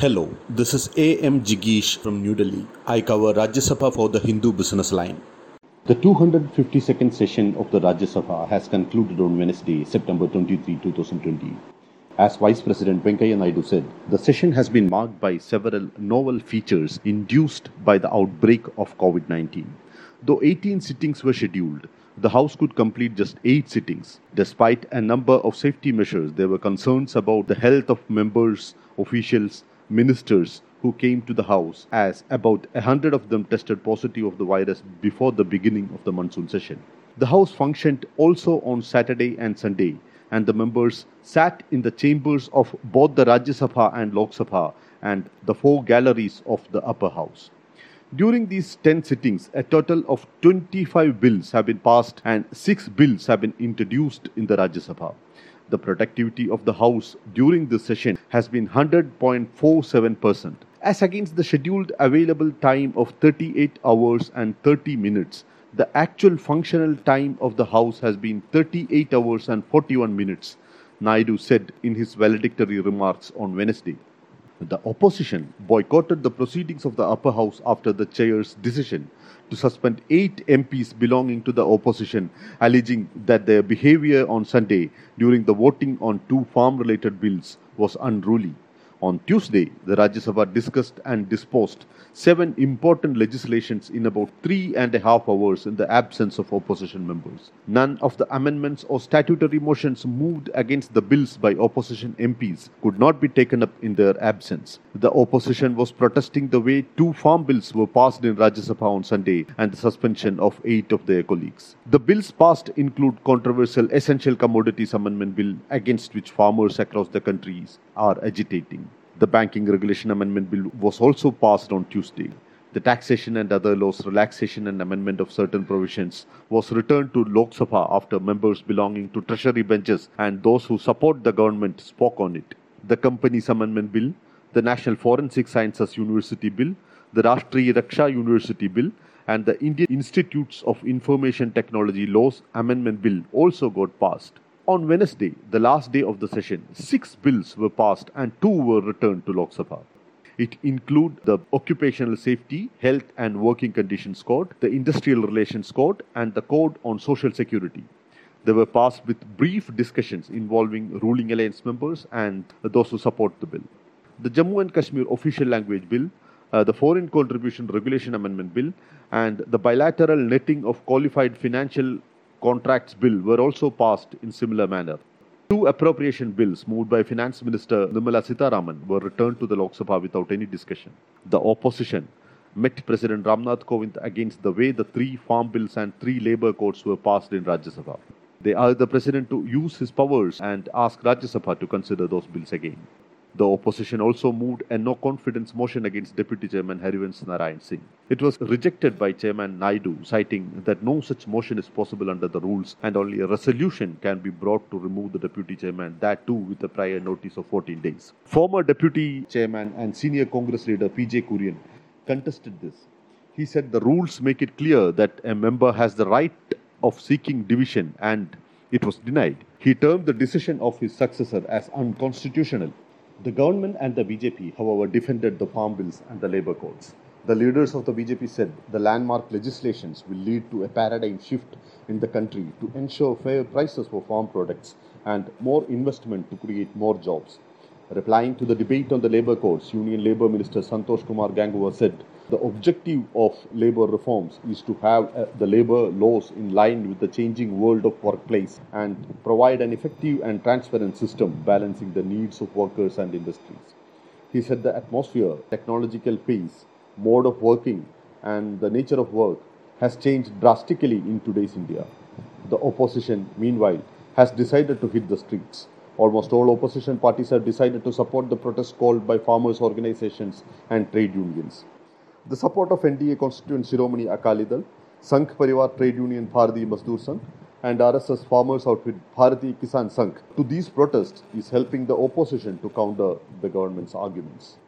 Hello, this is A.M. Jigeesh from New Delhi. I cover Rajya Sabha for the Hindu Business Line. The 252nd session of the Rajya Sabha has concluded on Wednesday, September 23, 2020. As Vice President Venkaiah Naidu said, the session has been marked by several novel features induced by the outbreak of COVID 19. Though 18 sittings were scheduled, the House could complete just eight sittings. Despite a number of safety measures, there were concerns about the health of members, officials, ministers who came to the House, as about a hundred of them tested positive of the virus before the beginning of the monsoon session. The House functioned also on Saturday and Sunday, and the members sat in the chambers of both the Rajya Sabha and Lok Sabha and the four galleries of the upper house. During these 10 sittings, a total of 25 bills have been passed and 6 bills have been introduced in the Rajya Sabha. The productivity of the House during this session has been 100.47%, as against the scheduled available time of 38 hours and 30 minutes. The actual functional time of the House has been 38 hours and 41 minutes, Naidu said in his valedictory remarks on Wednesday. The opposition boycotted the proceedings of the upper house after the chair's decision to suspend eight MPs belonging to the opposition, alleging that their behavior on Sunday during the voting on two farm related bills was unruly. On Tuesday, the Rajya Sabha discussed and disposed seven important legislations in about three and a half hours in the absence of opposition members. None of the amendments or statutory motions moved against the bills by opposition MPs could not be taken up in their absence. The opposition was protesting the way two farm bills were passed in Rajya Sabha on Sunday and the suspension of eight of their colleagues. The bills passed include controversial Essential Commodities Amendment Bill against which farmers across the countries are agitating. The Banking Regulation Amendment Bill was also passed on Tuesday. The taxation and other laws relaxation and amendment of certain provisions was returned to Lok Sabha after members belonging to Treasury benches and those who support the government spoke on it. The Companies Amendment Bill, the National Forensic Sciences University Bill, the Rashtriya Raksha University Bill, and the Indian Institutes of Information Technology Laws Amendment Bill also got passed. On Wednesday, the last day of the session, six bills were passed and two were returned to Lok Sabha. It include the Occupational Safety, Health and Working Conditions Code, the Industrial Relations Code, and the Code on Social Security. They were passed with brief discussions involving ruling alliance members and those who support the bill. The Jammu and Kashmir Official Language Bill, uh, the Foreign Contribution Regulation Amendment Bill, and the bilateral netting of qualified financial contracts bill were also passed in similar manner. Two appropriation bills moved by Finance Minister Nirmala Sitharaman were returned to the Lok Sabha without any discussion. The opposition met President Ramnath Kovind against the way the three farm bills and three labour codes were passed in Rajya Sabha. They asked the president to use his powers and ask Rajya Sabha to consider those bills again. The opposition also moved a no confidence motion against Deputy Chairman Harivansh Narayan Singh. It was rejected by Chairman Naidu, citing that no such motion is possible under the rules and only a resolution can be brought to remove the Deputy Chairman, that too with a prior notice of 14 days. Former Deputy Chairman and senior Congress leader PJ Kurian contested this. He said the rules make it clear that a member has the right of seeking division and it was denied. He termed the decision of his successor as unconstitutional. The government and the BJP, however, defended the farm bills and the labor codes. The leaders of the BJP said the landmark legislations will lead to a paradigm shift in the country to ensure fair prices for farm products and more investment to create more jobs. Replying to the debate on the labor codes, Union Labour Minister Santosh Kumar Gangwar said the objective of labor reforms is to have uh, the labor laws in line with the changing world of workplace and provide an effective and transparent system balancing the needs of workers and industries. He said the atmosphere, technological pace, mode of working, and the nature of work has changed drastically in today's India. The opposition, meanwhile, has decided to hit the streets. Almost all opposition parties have decided to support the protest called by farmers' organizations and trade unions. The support of NDA constituent Shiromani Akali Dal, Sangh Parivar Trade Union Bharatiya Mazdoor Sangh, and RSS Farmers Outfit Bharatiya Kisan Sangh to these protests is helping the opposition to counter the government's arguments.